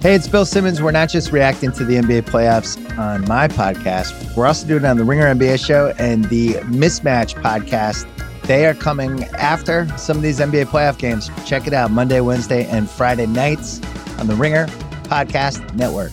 Hey, it's Bill Simmons. We're not just reacting to the NBA playoffs on my podcast, we're also doing it on the Ringer NBA show and the Mismatch podcast. They are coming after some of these NBA playoff games. Check it out Monday, Wednesday, and Friday nights on the Ringer Podcast Network.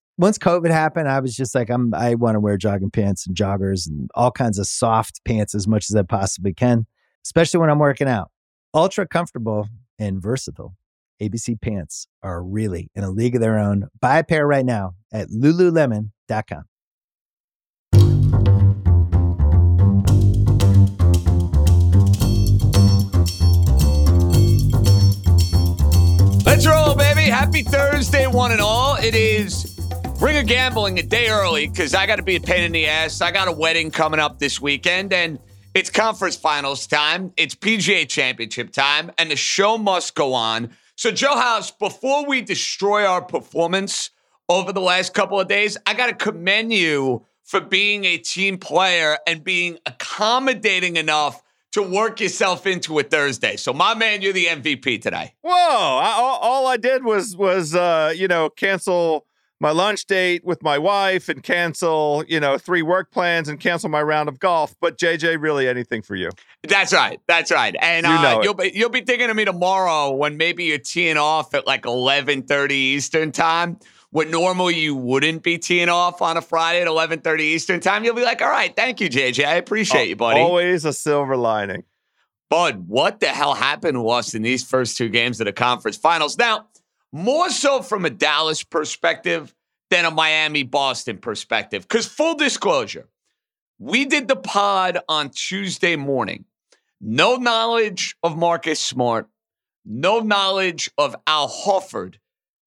once COVID happened, I was just like, I'm I want to wear jogging pants and joggers and all kinds of soft pants as much as I possibly can, especially when I'm working out. Ultra comfortable and versatile. ABC pants are really in a league of their own. Buy a pair right now at lululemon.com. Let's roll, baby. Happy Thursday, one and all. It is Ringer Gambling a day early because I got to be a pain in the ass. I got a wedding coming up this weekend, and it's conference finals time. It's PGA championship time, and the show must go on. So, Joe House, before we destroy our performance over the last couple of days, I got to commend you for being a team player and being accommodating enough to work yourself into a Thursday. So, my man, you're the MVP today. Whoa! I, all, all I did was was uh, you know cancel my lunch date with my wife and cancel you know three work plans and cancel my round of golf. But JJ, really anything for you? That's right. That's right. And You uh, you'll be you'll be thinking of me tomorrow when maybe you're teeing off at like eleven thirty Eastern time. When normally you wouldn't be teeing off on a Friday at eleven thirty Eastern time, you'll be like, "All right, thank you, JJ. I appreciate you, buddy." Always a silver lining. Bud, what the hell happened to us in these first two games of the conference finals? Now, more so from a Dallas perspective than a Miami Boston perspective. Because, full disclosure, we did the pod on Tuesday morning. No knowledge of Marcus Smart, no knowledge of Al Horford.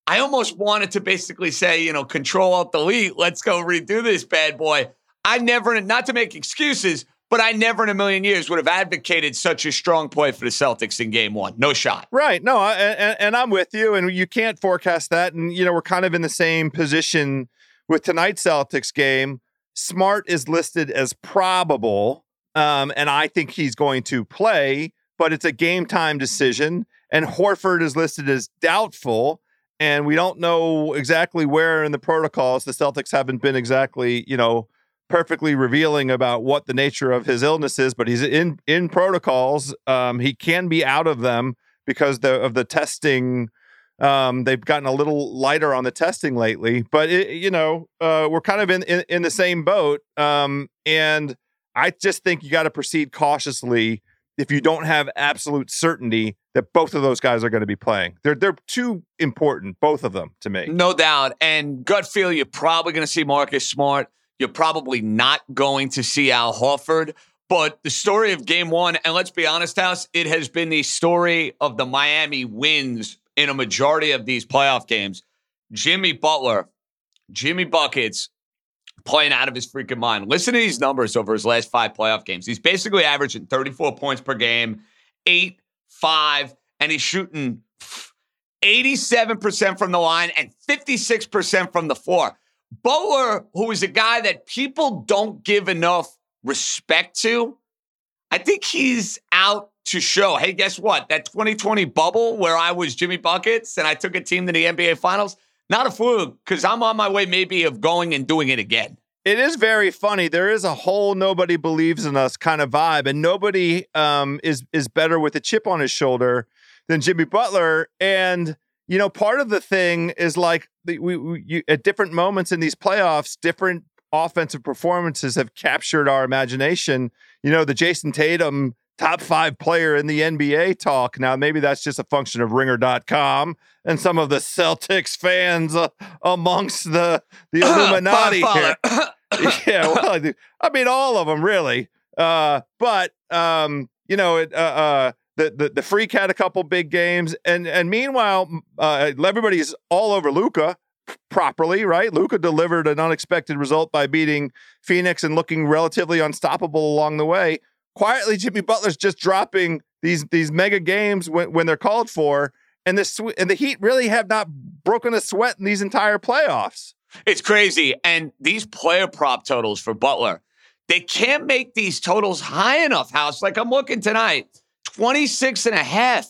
I almost wanted to basically say, you know, control alt delete, let's go redo this bad boy. I never, not to make excuses, but I never in a million years would have advocated such a strong play for the Celtics in game one. No shot. Right. No, I, and, and I'm with you. And you can't forecast that. And, you know, we're kind of in the same position with tonight's Celtics game. Smart is listed as probable. Um, and I think he's going to play, but it's a game time decision. And Horford is listed as doubtful. And we don't know exactly where in the protocols the Celtics haven't been exactly, you know, perfectly revealing about what the nature of his illness is, but he's in in protocols. Um, he can be out of them because the, of the testing. Um, they've gotten a little lighter on the testing lately, but it, you know uh, we're kind of in, in in the same boat. Um, and I just think you got to proceed cautiously if you don't have absolute certainty that both of those guys are going to be playing. They're they're too important, both of them, to me. No doubt. And gut feel, you're probably going to see Marcus Smart. You're probably not going to see Al Horford. But the story of game one, and let's be honest, House, it has been the story of the Miami wins in a majority of these playoff games. Jimmy Butler, Jimmy Buckets, playing out of his freaking mind. Listen to these numbers over his last five playoff games. He's basically averaging 34 points per game, eight, five, and he's shooting 87% from the line and 56% from the floor. Butler, who is a guy that people don't give enough respect to, I think he's out to show, hey, guess what? That 2020 bubble where I was Jimmy Buckets and I took a team to the NBA Finals, not a fluke, because I'm on my way maybe of going and doing it again. It is very funny. There is a whole nobody believes in us kind of vibe, and nobody um, is is better with a chip on his shoulder than Jimmy Butler. And you know, part of the thing is like we, we you, at different moments in these playoffs, different offensive performances have captured our imagination. You know, the Jayson Tatum top five player in the NBA talk. Now, maybe that's just a function of ringer.com and some of the Celtics fans uh, amongst the, the Illuminati. Here. yeah, well, I mean, all of them really. Uh, but, um, you know, it, uh, uh, the, the the freak had a couple big games, and and meanwhile, uh, everybody's all over Luka properly, right? Luka delivered an unexpected result by beating Phoenix and looking relatively unstoppable along the way quietly Jimmy Butler's just dropping these these mega games when, when they're called for, and the and the Heat really have not broken a sweat in these entire playoffs. It's crazy, and these player prop totals for Butler, they can't make these totals high enough. House, like I'm looking tonight, 26 and a half.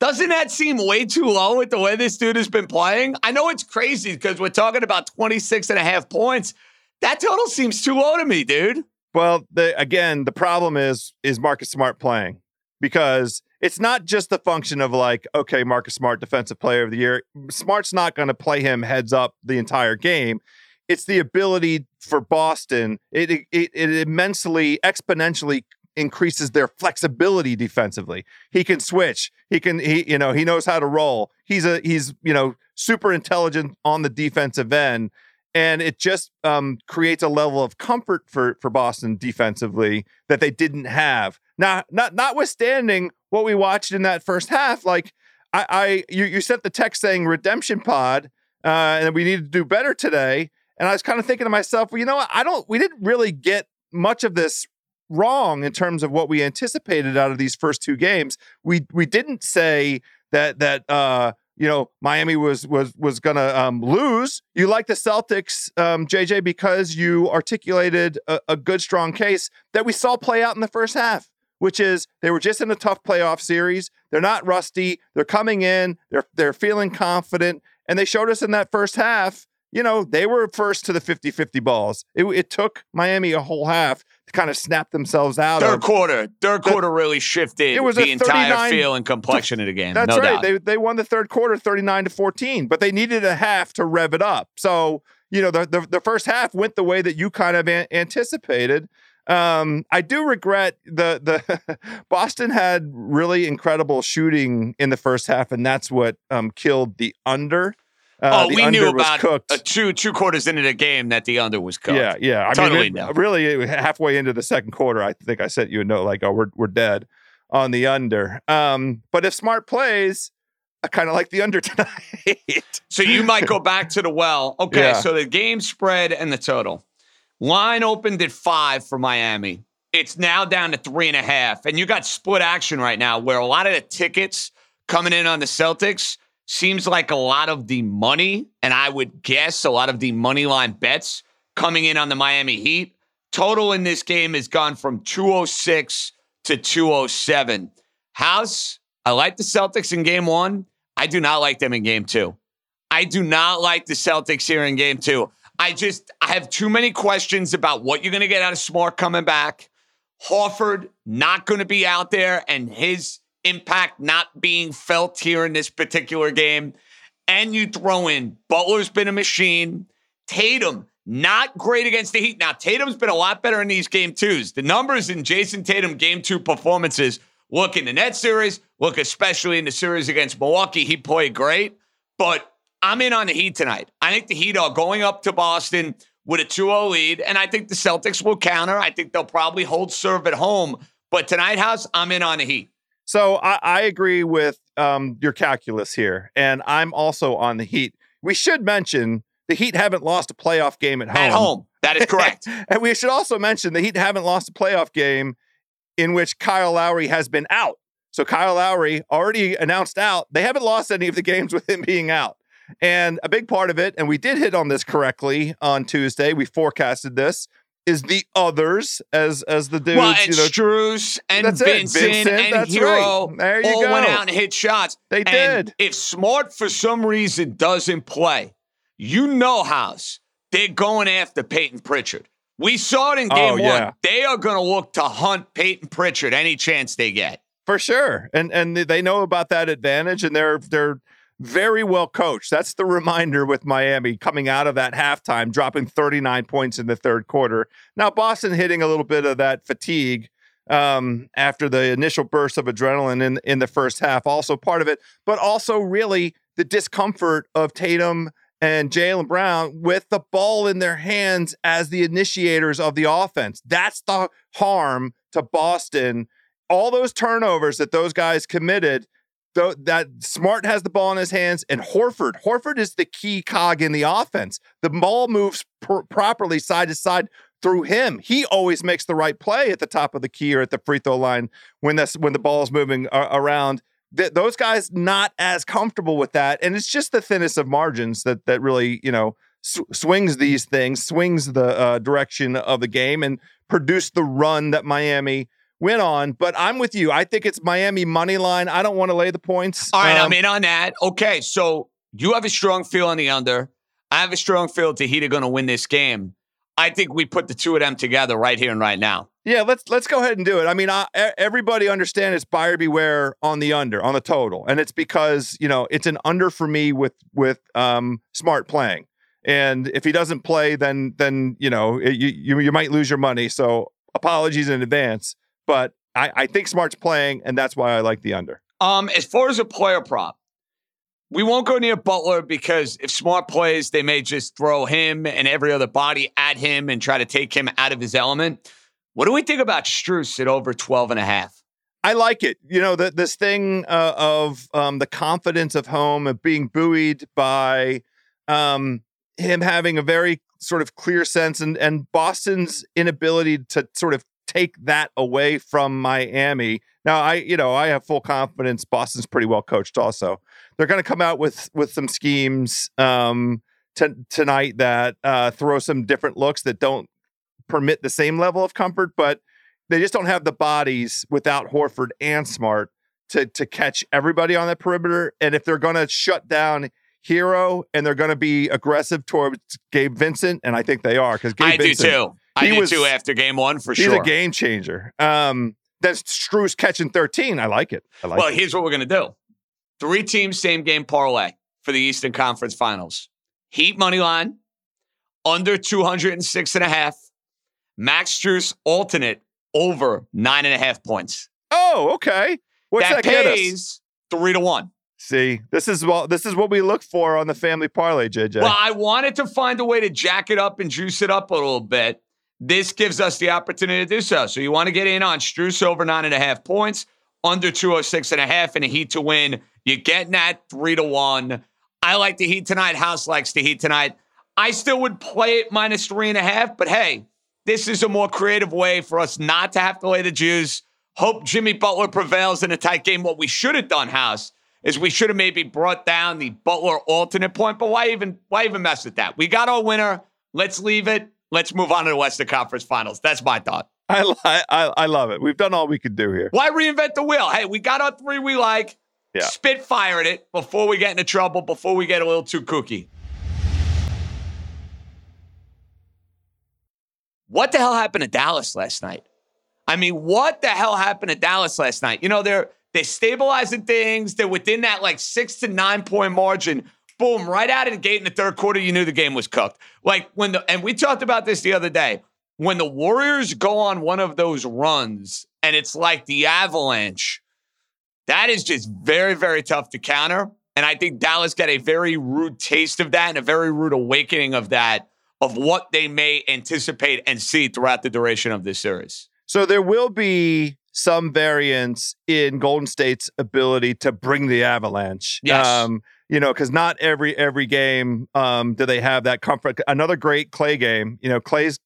Doesn't that seem way too low with the way this dude has been playing? I know it's crazy because we're talking about 26 and a half points. That total seems too low to me, dude. Well, the, again, the problem is is Marcus Smart playing because it's not just the function of like, okay, Marcus Smart, defensive player of the year. Smart's not going to play him heads up the entire game. It's the ability for Boston. It, it, it immensely, exponentially increases their flexibility defensively. He can switch. He can he you know, he knows how to roll. He's a he's, you know, super intelligent on the defensive end and it just um, creates a level of comfort for for Boston defensively that they didn't have. Now, not notwithstanding what we watched in that first half, like I, I you, you sent the text saying redemption pod, uh, and we need to do better today. And I was kind of thinking to myself, well, you know what? I don't. We didn't really get much of this wrong in terms of what we anticipated out of these first two games. We we didn't say that that uh, you know Miami was was was going to um, lose. You like the Celtics, um, JJ, because you articulated a, a, good, strong case that we saw play out in the first half, which is they were just in a tough playoff series. They're not rusty. They're coming in. They're they're feeling confident, and they showed us in that first half. You know, they were first to the 50 50 balls. It, it took Miami a whole half to kind of snap themselves out. Third of. quarter, third quarter really shifted it was the entire feel and complexion of the game. That's no right. Doubt. They they won the third quarter, thirty nine to fourteen, but they needed a half to rev it up. So you know the the, the first half went the way that you kind of an- anticipated. Um, I do regret the the Boston had really incredible shooting in the first half, and that's what um, killed the under. Uh, oh, we knew about a two two quarters into the game that the under was cooked. Yeah, yeah. I totally mean, really, halfway into the second quarter, I think I sent you a note like, "Oh, we're we're dead on the under." Um, but if Smart plays, I kind of like the under tonight. so you might go back to the well. Okay, yeah. so the game spread and the total line opened at five for Miami. It's now down to three and a half, and you got split action right now, where a lot of the tickets coming in on the Celtics seems like a lot of the money, and I would guess a lot of the money line bets coming in on the Miami Heat. Total in this game has gone from 206 to 207. House, I like the Celtics in game one. I do not like them in game two. I do not like the Celtics here in game two. I just I have too many questions about what you're going to get out of Smart coming back. Horford not going to be out there, and his impact not being felt here in this particular game. And you throw in Butler's been a machine. Tatum, not great against the Heat. Now, Tatum's been a lot better in these game twos. The numbers in Jayson Tatum game two performances look in the net series, look especially in the series against Milwaukee. He played great, but I'm in on the Heat tonight. I think the Heat are going up to Boston with a 2 0 lead, and I think the Celtics will counter. I think they'll probably hold serve at home. But tonight, House, I'm in on the Heat. So I, I agree with um, your calculus here, and I'm also on the Heat. We should mention the Heat haven't lost a playoff game at home. At home, that is correct. and we should also mention the Heat haven't lost a playoff game in which Kyle Lowry has been out. So Kyle Lowry already announced out. They haven't lost any of the games with him being out. And a big part of it, and we did hit on this correctly on Tuesday, we forecasted this, is the others as as the dudes. Well, and you know, Strus and Vincent, Vincent, and Herro right. There you all go. went out and hit shots. They And did. If Smart for some reason doesn't play, you know, House, they're going after Payton Pritchard. We saw it in oh, game Oh, yeah. one. They are going to look to hunt Payton Pritchard any chance they get. For sure. And and they know about that advantage and they're they're very well coached. That's the reminder with Miami coming out of that halftime, dropping 39 points in the third quarter. Now Boston hitting a little bit of that fatigue um, after the initial burst of adrenaline in in the first half, also part of it, but also really the discomfort of Tatum and Jaylen Brown with the ball in their hands as the initiators of the offense. That's the harm to Boston all those turnovers that those guys committed, though that Smart has the ball in his hands, and Horford. Horford is the key cog in the offense. The ball moves pr- properly side to side through him. He always makes the right play at the top of the key or at the free throw line when that's when the ball is moving a- around. Th- those guys not as comfortable with that, and it's just the thinnest of margins that that really you know sw- swings these things, swings the uh, direction of the game, and produce the run that Miami went on. But I'm with you. I think it's Miami money line. I don't want to lay the points. All right, Um, I'm in on that. Okay, so you have a strong feel on the under. I have a strong feel Heat going to win this game. I think we put the two of them together right here and right now. Yeah, let's let's go ahead and do it. I mean, I, everybody understand it's buyer beware on the under on the total, and it's because you know it's an under for me with with um, smart playing. And if he doesn't play, then then you know it- you you, you might lose your money. So apologies in advance. But I, I think Smart's playing, and that's why I like the under. Um, as far as a player prop, we won't go near Butler because if Smart plays, they may just throw him and every other body at him and try to take him out of his element. What do we think about Strus at over 12 and a half? I like it. You know, the, this thing uh, of um, the confidence of home, of being buoyed by um, him having a very sort of clear sense and, and Boston's inability to sort of take that away from Miami. Now, I, you know, I have full confidence Boston's pretty well coached also. They're going to come out with with some schemes um, t- tonight that uh, throw some different looks that don't permit the same level of comfort, but they just don't have the bodies without Horford and Smart to to catch everybody on that perimeter. And if they're going to shut down Herro and they're going to be aggressive towards Gabe Vincent, and I think they are because Gabe I Vincent, do too. I was- too after game one for he's sure. He's a game changer. Um, that's Strus catching thirteen. I like it. I like well, it. here's what we're going to do three teams, same game parlay for the Eastern Conference Finals. Heat money line, under 206 and a half. Max Strus alternate over nine and a half points. Oh, okay. What's that, that get us? pays three to one. See, this is what this is what we look for on the family parlay, JJ. Well, I wanted to find a way to jack it up and juice it up a little bit. This gives us the opportunity to do so. So you want to get in on Strus over nine and a half points, under 206 and a half, and a Heat to win. You're getting that three to one. I like the Heat tonight. House likes the Heat tonight. I still would play it minus three and a half, but hey, this is a more creative way for us not to have to lay the juice. Hope Jimmy Butler prevails in a tight game. What we should have done, House, is we should have maybe brought down the Butler alternate point. But why even why even mess with that? We got our winner. Let's leave it. Let's move on to the Western Conference Finals. That's my thought. I, I I love it. We've done all we could do here. Why reinvent the wheel? Hey, we got our three we like. Yeah. Spitfired it before we get into trouble, before we get a little too kooky. What the hell happened to Dallas last night? I mean, what the hell happened to Dallas last night? You know, they're they're stabilizing things. They're within that like six to nine point margin. Boom, right out of the gate in the third quarter, you knew the game was cooked. Like when the and we talked about this the other day. When the Warriors go on one of those runs and it's like the avalanche, that is just very, very tough to counter. And I think Dallas got a very rude taste of that and a very rude awakening of that, of what they may anticipate and see throughout the duration of this series. So there will be some variance in Golden State's ability to bring the avalanche. Yes. Um, you know, because not every every game um, do they have that comfort. Another great Klay game. You know, Klay's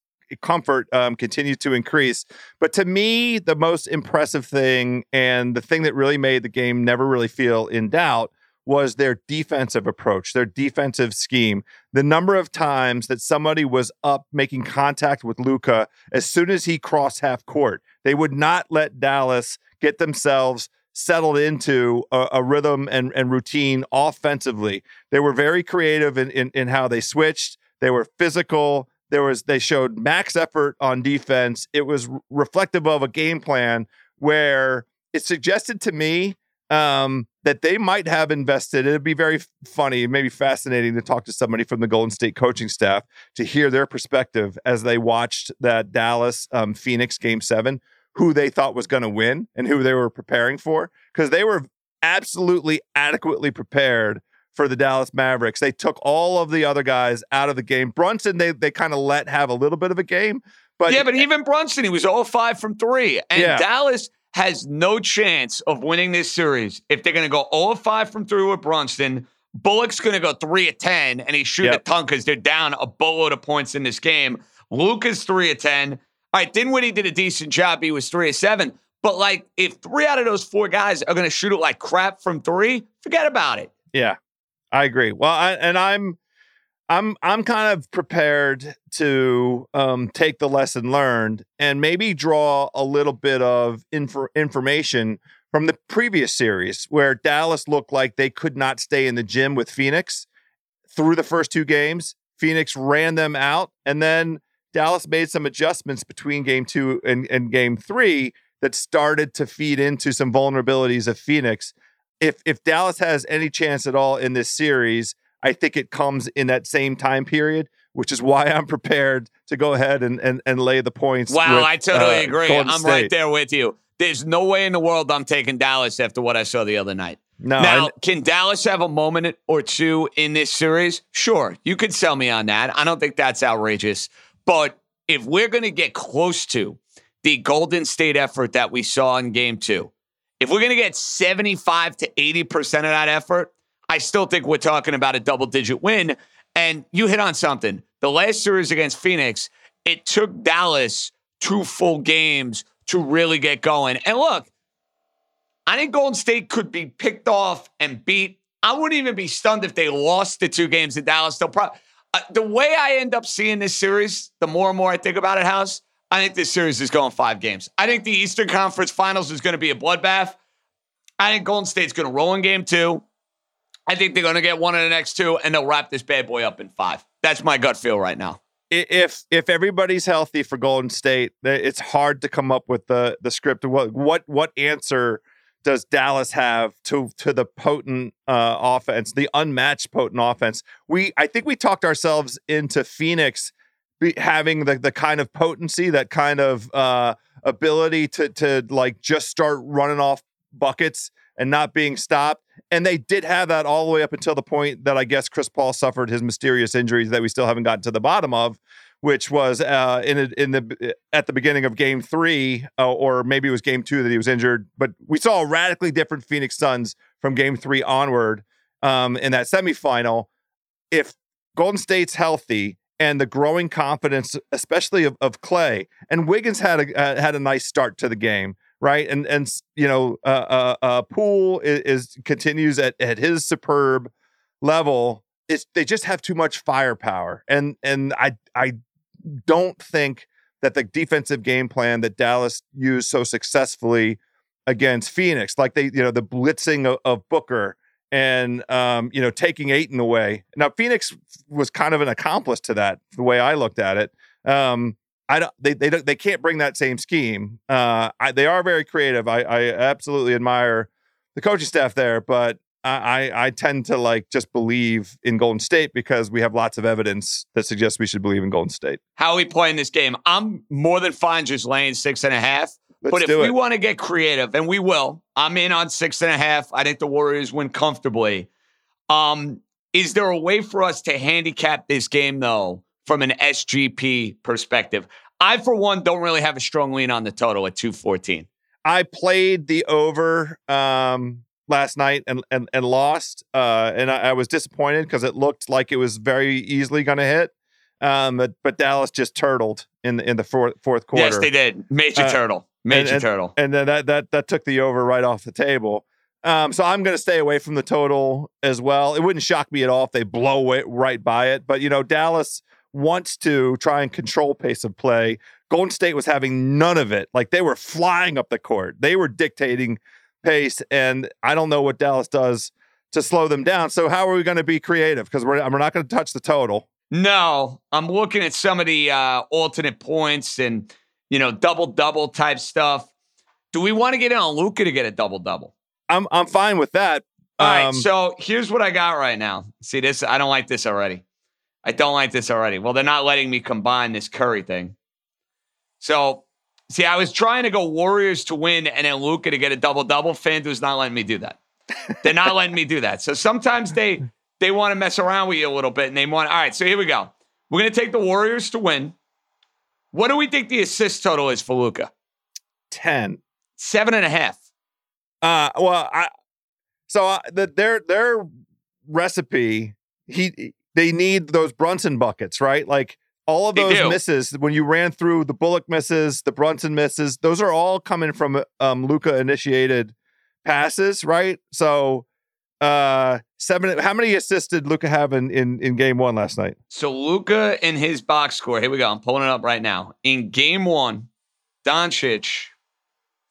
comfort um, continues to increase. But to me, the most impressive thing and the thing that really made the game never really feel in doubt was their defensive approach, their defensive scheme. The number of times that somebody was up making contact with Luka as soon as he crossed half court, they would not let Dallas get themselves settled into a, a rhythm and, and routine offensively. They were very creative in, in, in how they switched. They were physical. There was they showed max effort on defense. It was reflective of a game plan where it suggested to me um, that they might have invested. It'd be very funny, maybe fascinating to talk to somebody from the Golden State coaching staff to hear their perspective as they watched that Dallas um, Phoenix game seven, who they thought was going to win and who they were preparing for, because they were absolutely adequately prepared for the Dallas Mavericks. They took all of the other guys out of the game. Brunson, they they kind of let have a little bit of a game. But yeah, but eh even Brunson, he was 0 5 from three. And yeah. Dallas has no chance of winning this series if they're going to go 0 5 from three with Brunson. Bullock's going to go 3 of 10, and he's shooting yep. a ton because they're down a boatload of points in this game. Luka's 3 of 10. All right, Dinwiddie did a decent job. He was 3 of 7. But, like, if three out of those four guys are going to shoot it like crap from three, forget about it. Yeah, I agree. Well, I, and I'm I'm I'm kind of prepared to um, take the lesson learned and maybe draw a little bit of inf- information from the previous series where Dallas looked like they could not stay in the gym with Phoenix through the first two games. Phoenix ran them out, and then Dallas made some adjustments between game two and, and game three that started to feed into some vulnerabilities of Phoenix. If if Dallas has any chance at all in this series, I think it comes in that same time period, which is why I'm prepared to go ahead and and, and lay the points. Wow, with, I totally uh, agree. Golden I'm State. right there with you. There's no way in the world I'm taking Dallas after what I saw the other night. No, now, I, can Dallas have a moment or two in this series? Sure, you could sell me on that. I don't think that's outrageous. But if we're going to get close to the Golden State effort that we saw in game two, if we're going to get 75 to 80% of that effort, I still think we're talking about a double digit win. And you hit on something. The last series against Phoenix, it took Dallas two full games to really get going. And look, I think Golden State could be picked off and beat. I wouldn't even be stunned if they lost the two games in Dallas. They'll probably, uh, the way I end up seeing this series, the more and more I think about it, House, I think this series is going five games. I think the Eastern Conference Finals is going to be a bloodbath. I think Golden State's going to roll in game two. I think they're going to get one of the next two, and they'll wrap this bad boy up in five. That's my gut feel right now. If if everybody's healthy for Golden State, it's hard to come up with the the script. What what what answer does Dallas have to to the potent uh, offense, the unmatched potent offense? We I think we talked ourselves into Phoenix having the the kind of potency, that kind of uh, ability to to like just start running off buckets and not being stopped. And they did have that all the way up until the point that I guess Chris Paul suffered his mysterious injuries that we still haven't gotten to the bottom of, which was uh, in a, in the at the beginning of Game Three, uh, or maybe it was Game Two that he was injured. But we saw a radically different Phoenix Suns from Game Three onward um, in that semifinal. If Golden State's healthy and the growing confidence, especially of, of Klay and Wiggins, had a uh, had a nice start to the game right? And and you know, uh, uh, uh Poole is, is, continues at at his superb level. It's they just have too much firepower, and and I I don't think that the defensive game plan that Dallas used so successfully against Phoenix, like they you know the blitzing of, of Booker and um, you know taking Ayton away. Now Phoenix was kind of an accomplice to that, the way I looked at it. Um, I don't. They they don't, they can't bring that same scheme. Uh, I, they are very creative. I, I absolutely admire the coaching staff there, but I, I tend to like just believe in Golden State because we have lots of evidence that suggests we should believe in Golden State. How are we playing this game? I'm more than fine just laying six and a half. Let's but if we want to get creative, and we will, I'm in on six and a half. I think the Warriors win comfortably. Um, is there a way for us to handicap this game though from an SGP perspective. I, for one, don't really have a strong lean on the total at 214. I played the over um, last night and and, and lost, uh, and I, I was disappointed because it looked like it was very easily going to hit. Um, but, but Dallas just turtled in the, in the fourth fourth quarter. Yes, they did. Major Uh, turtle. Major and, turtle. and then that that that took the over right off the table. Um, so I'm going to stay away from the total as well. It wouldn't shock me at all if they blow it right by it. But you know, Dallas wants to try and control pace of play. Golden State was having none of it. Like they were flying up the court. They were dictating pace, and I don't know what Dallas does to slow them down. So how are we going to be creative? Because we're we're not going to touch the total. No, I'm looking at some of the uh, alternate points and you know double double type stuff. Do we want to get in on Luka to get a double double? I'm I'm fine with that. All right, Um, so here's what I got right now. See this? I don't like this already. I don't like this already. Well, they're not letting me combine this Curry thing. So, see, I was trying to go Warriors to win and then Luka to get a double double. FanDuel's not letting me do that. They're not letting me do that. So sometimes they they want to mess around with you a little bit and they want. All right, so here we go. We're gonna take the Warriors to win. What do we think the assist total is for Luka? ten. Seven and a half. Uh, well, I so uh, the, their their recipe he they need those Brunson buckets, right? Like all of those misses when you ran through the Bullock misses, the Brunson misses, those are all coming from um, Luka initiated passes, right? So uh seven how many assists did Luka have in, in in game one last night? So Luka in his box score. Here we go. I'm pulling it up right now. In game one, Doncic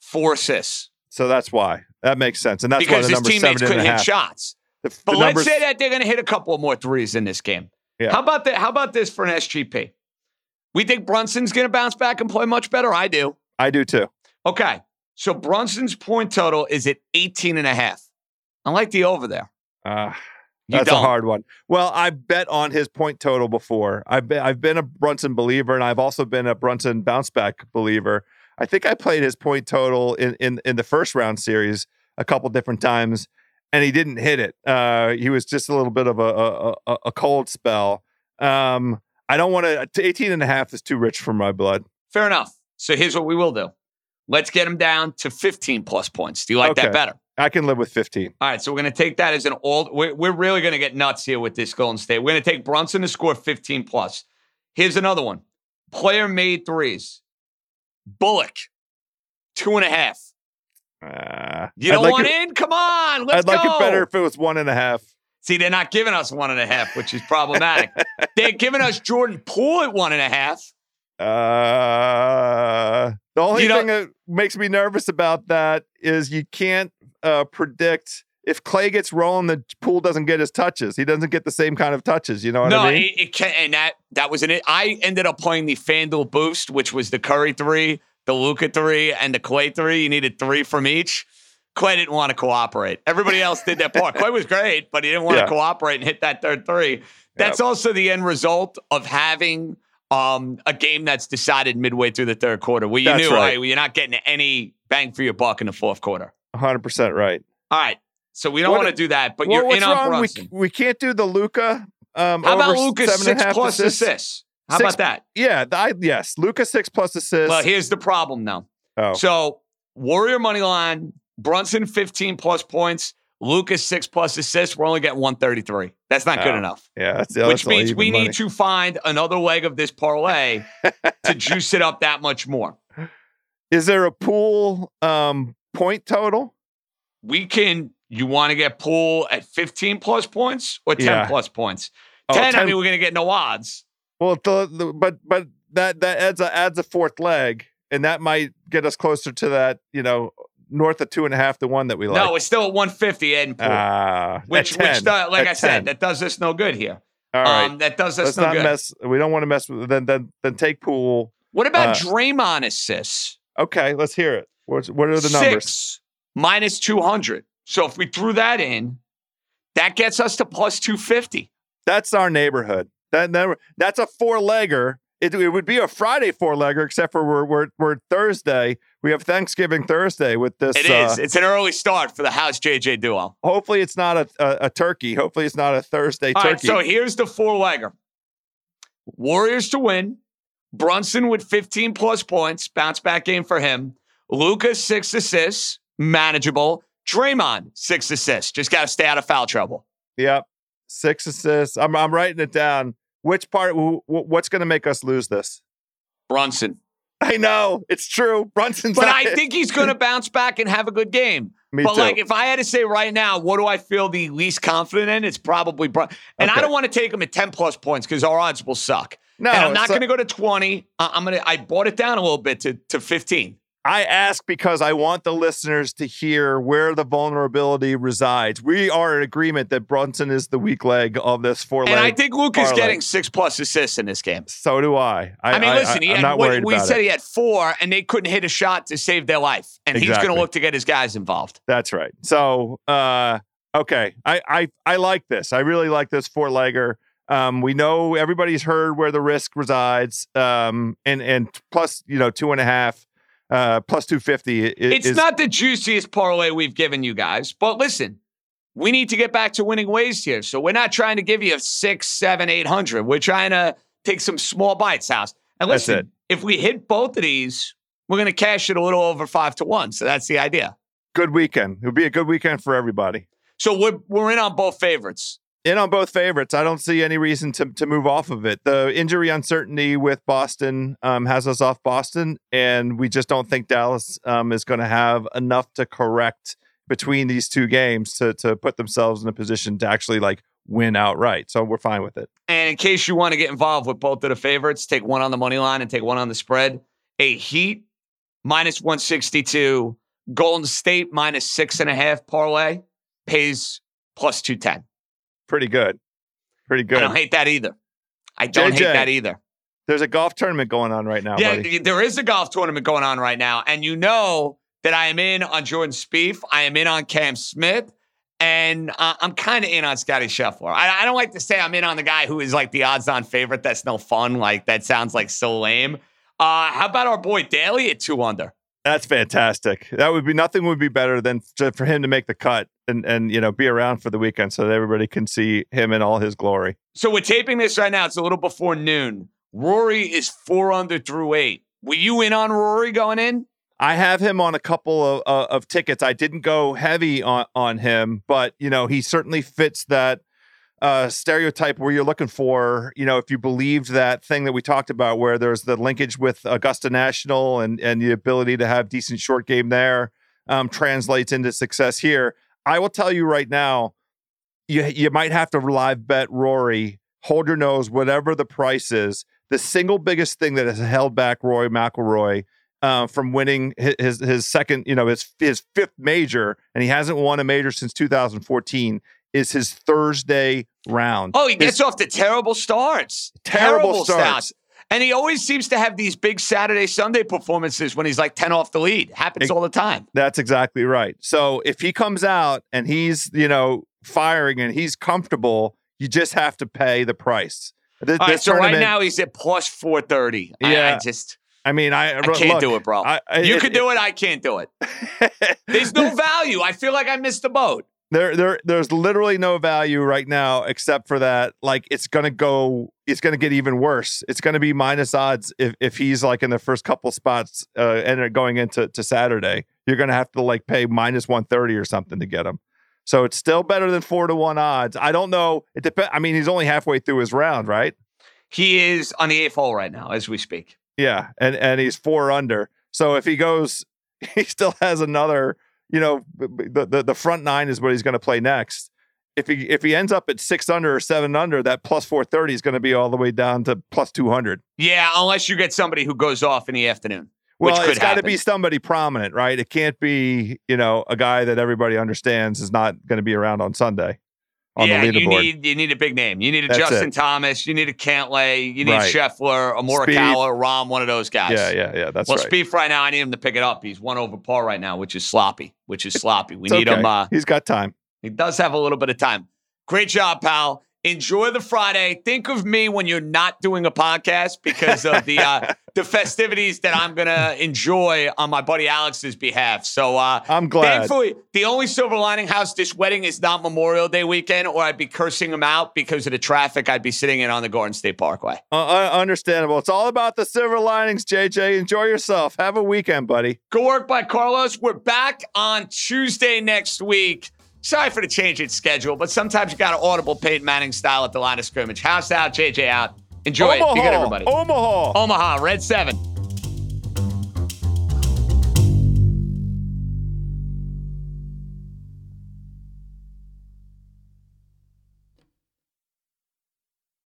four assists So that's why. That makes sense. And that's because why the his teammates couldn't hit half. shots. The, But the let's say that they're going to hit a couple more threes in this game. Yeah. How about that? How about this for an SGP? We think Brunson's going to bounce back and play much better. I do. I do too. Okay. So Brunson's point total is at 18 and a half. I like the over there. Uh, That's a hard one. Well, I bet on his point total before. I've been I've been a Brunson believer, and I've also been a Brunson bounce back believer. I think I played his point total in in, in the first round series a couple different times, and he didn't hit it. Uh, he was just a little bit of a a, a, cold spell. Um, I don't want to. 18 and a half is too rich for my blood. Fair enough. So here's what we will do. Let's get him down to 15 plus points. Do you like Okay. that better? I can live with 15. All right, so we're going to take that as an old. We're, we're really going to get nuts here with this Golden State. We're going to take Brunson to score 15 plus. Here's another one player made threes. Bullock, two and a half. Uh, You don't like want it, in? Come on, let's I'd like go. it better if it was one and a half. See, they're not giving us one and a half, which is problematic. they're giving us Jordan Poole at one and a half. Uh, the only You thing that makes me nervous about that is you can't uh, predict if Klay gets rolling, the Poole doesn't get his touches. He doesn't get the same kind of touches. You know what no, I mean? it, it can, and that that was it. I ended up playing the FanDuel boost, which was the Curry three, the Luka three, and the Klay three. You needed three from each. Klay didn't want to cooperate. Everybody else did their part. Klay was great, but he didn't want Yeah. to cooperate and hit that third three. That's also the end result of having um, a game that's decided midway through the third quarter, where you That's knew right. hey, you're not getting any bang for your buck in the fourth quarter. 100% right. All right, so we don't want to do that, but Well, you're in on wrong? We, Brunson. we can't do the Luka. Um, How about Luka's six plus assists? assists? How Six- about that? Yeah, the- I, yes. Luka six plus assists. Well, here's the problem now. oh, So Warrior money line, Brunson 15 plus points, Luka's six plus assists. We're only getting 133. That's not good Oh, enough. yeah, that's, yeah, Which that's means we money. need to find another leg of this parlay to juice it up that much more. Is there a Poole um, point total? We can. You want to get Poole at 15 plus points or 10 Yeah. plus points? Oh, 10, I mean, we're going to get no odds. Well, the, the, but but that that adds a adds a fourth leg, and that might get us closer to that. You know, north of two and a half to one that we like. No, it's still at 150 Ed and Poole. Ah, at which, 10, which uh, like at I said, that does us no good here. all right. Um, that does us Let's no not good. mess. We don't want to mess with. Then then then take Poole. What about uh, Draymond assists? Okay, let's hear it. What's what are the numbers? Six minus 200. So if we threw that in, that gets us to plus 250. That's our neighborhood. That, that that's a four legger. It, it would be a Friday four legger, except for we're, we're we're Thursday. We have Thanksgiving Thursday with this. It is. uh, It's an early start for the House JJ duo. Hopefully, it's not a, a, a turkey. Hopefully, it's not a Thursday All right, turkey. so here's the four legger Warriors to win. Brunson with 15 plus points, bounce back game for him. Luka's, six assists, manageable. Draymond, six assists. Just got to stay out of foul trouble. Yep. Six assists. I'm I'm writing it down. Which part? wh- wh- What's going to make us lose this? Brunson. I know it's true. Brunson's, but I think he's going to bounce back and have a good game. Me but too. like, if I had to say right now, what do I feel the least confident in? It's probably Brun. And I don't want to take him at ten plus points because our odds will suck. no, and I'm not going to go to twenty. I- I'm going to. I bought it down a little bit to to fifteen. I ask because I want the listeners to hear where the vulnerability resides. We are in agreement that Brunson is the weak leg of this four leg. And I think Luke is getting six plus assists in this game. so do I. I, I mean, listen, he I, had, not we- worried we about said it. he had four, and they couldn't hit a shot to save their life. And he's going to look to get his guys involved. That's right. So, uh, okay, I, I I like this. I really like this four legger. Um, we know everybody's heard where the risk resides. Um, and and plus, you know, two and a half, uh, plus two fifty. It's is, not the juiciest parlay we've given you guys, but listen, we need to get back to winning ways here. So we're not trying to give you a six, seven, eight hundred. We're trying to take some small bites, house. And listen, if we hit both of these, we're going to cash it a little over five to one. So that's the idea. good weekend. It would be a good weekend for everybody. So we're we're in on both favorites. In on both favorites. I don't see any reason to to move off of it. The injury uncertainty with Boston um, has us off Boston, and we just don't think Dallas um, is going to have enough to correct between these two games to to put themselves in a position to actually like win outright. So we're fine with it. And in case you want to get involved with both of the favorites, take one on the money line and take one on the spread. A Heat minus 162, Golden State minus six and a half parlay pays plus 210. Pretty good. Pretty good. I don't hate that either. I don't hate that either. There's a golf tournament going on right now, yeah, buddy. there is a golf tournament going on right now. And you know that I am in on Jordan Spieth. I am in on Cam Smith. And uh, I'm kind of in on Scotty Scheffler. I, I don't like to say I'm in on the guy who is like the odds on favorite. That's no fun. Like, that sounds like so lame. Uh, how about our boy Daly at two under? That's fantastic. That would be nothing would be better than to, for him to make the cut and and you know be around for the weekend so that everybody can see him in all his glory. So we're taping this right now. It's a little before noon. Rory is four under through eight. Were you in on Rory going in? I have him on a couple of, uh, of tickets. I didn't go heavy on, on him, but you know he certainly fits that uh, stereotype where you're looking for. You know, if you believed that thing that we talked about, where there's the linkage with Augusta National and and the ability to have decent short game there, um, translates into success here. I will tell you right now, you you might have to live bet Rory. Hold your nose, whatever the price is. The single biggest thing that has held back Rory McIlroy uh, from winning his, his his second, you know, his his fifth major, and he hasn't won a major since 2014. Is his Thursday round? Oh, he His gets off to terrible starts. Terrible starts. And he always seems to have these big Saturday, Sunday performances when he's like 10 off the lead. Happens Ex- all the time. That's exactly right. So if he comes out and he's you know firing and he's comfortable, you just have to pay the price. All right, so right now he's at plus 430. I- I, just, I mean, I, I can't do it, bro. I, I, you can do it. I can't do it. it. There's no value. I feel like I missed the boat. There there there's literally no value right now except for that like it's gonna go it's gonna get even worse. It's gonna be minus odds if, if he's like in the first couple spots uh and going into to saturday. You're gonna have to like pay minus 130 or something to get him. So it's still better than four to one odds. I don't know. It depends i mean he's only halfway through his round right? He is on the eighth hole right now as we speak. yeah and and he's four under. So if he goes he still has another you know the the, the front nine is what he's going to play next. If he if he ends up at six under or seven under that plus 430 is going to be all the way down to plus 200 Yeah, unless you get somebody who goes off in the afternoon. well which it's got to be somebody prominent right? It can't be you know a guy that everybody understands is not going to be around on sunday on yeah, the you need you need a big name. You need a That's Justin it. Thomas. You need a Cantlay. You need Right. Scheffler, a. Morikawa, Rahm, one of those guys. yeah yeah yeah that's well, right Spieth right now, I need him to pick it up. He's one over par right now, which is sloppy. Which is sloppy. We It's need okay. him. Uh, he's got time he does have a little bit of time. Great job, pal. Enjoy the Friday. Think of me when you're not doing a podcast because of the uh, the festivities that I'm gonna enjoy on my buddy Alex's behalf. So uh, i'm glad Thankfully, the only silver lining house this wedding is not Memorial Day weekend, or I'd be cursing him out because of the traffic I'd be sitting in on the Garden State Parkway. uh, uh, understandable it's all about the silver linings jj enjoy yourself have a weekend buddy Good work by Carlos. We're back on Tuesday next week. Sorry for the change in schedule, but sometimes you got to audible Peyton Manning style at the line of scrimmage. House out, JJ out. Enjoy it. Be good, everybody. Omaha. Omaha, Red 7.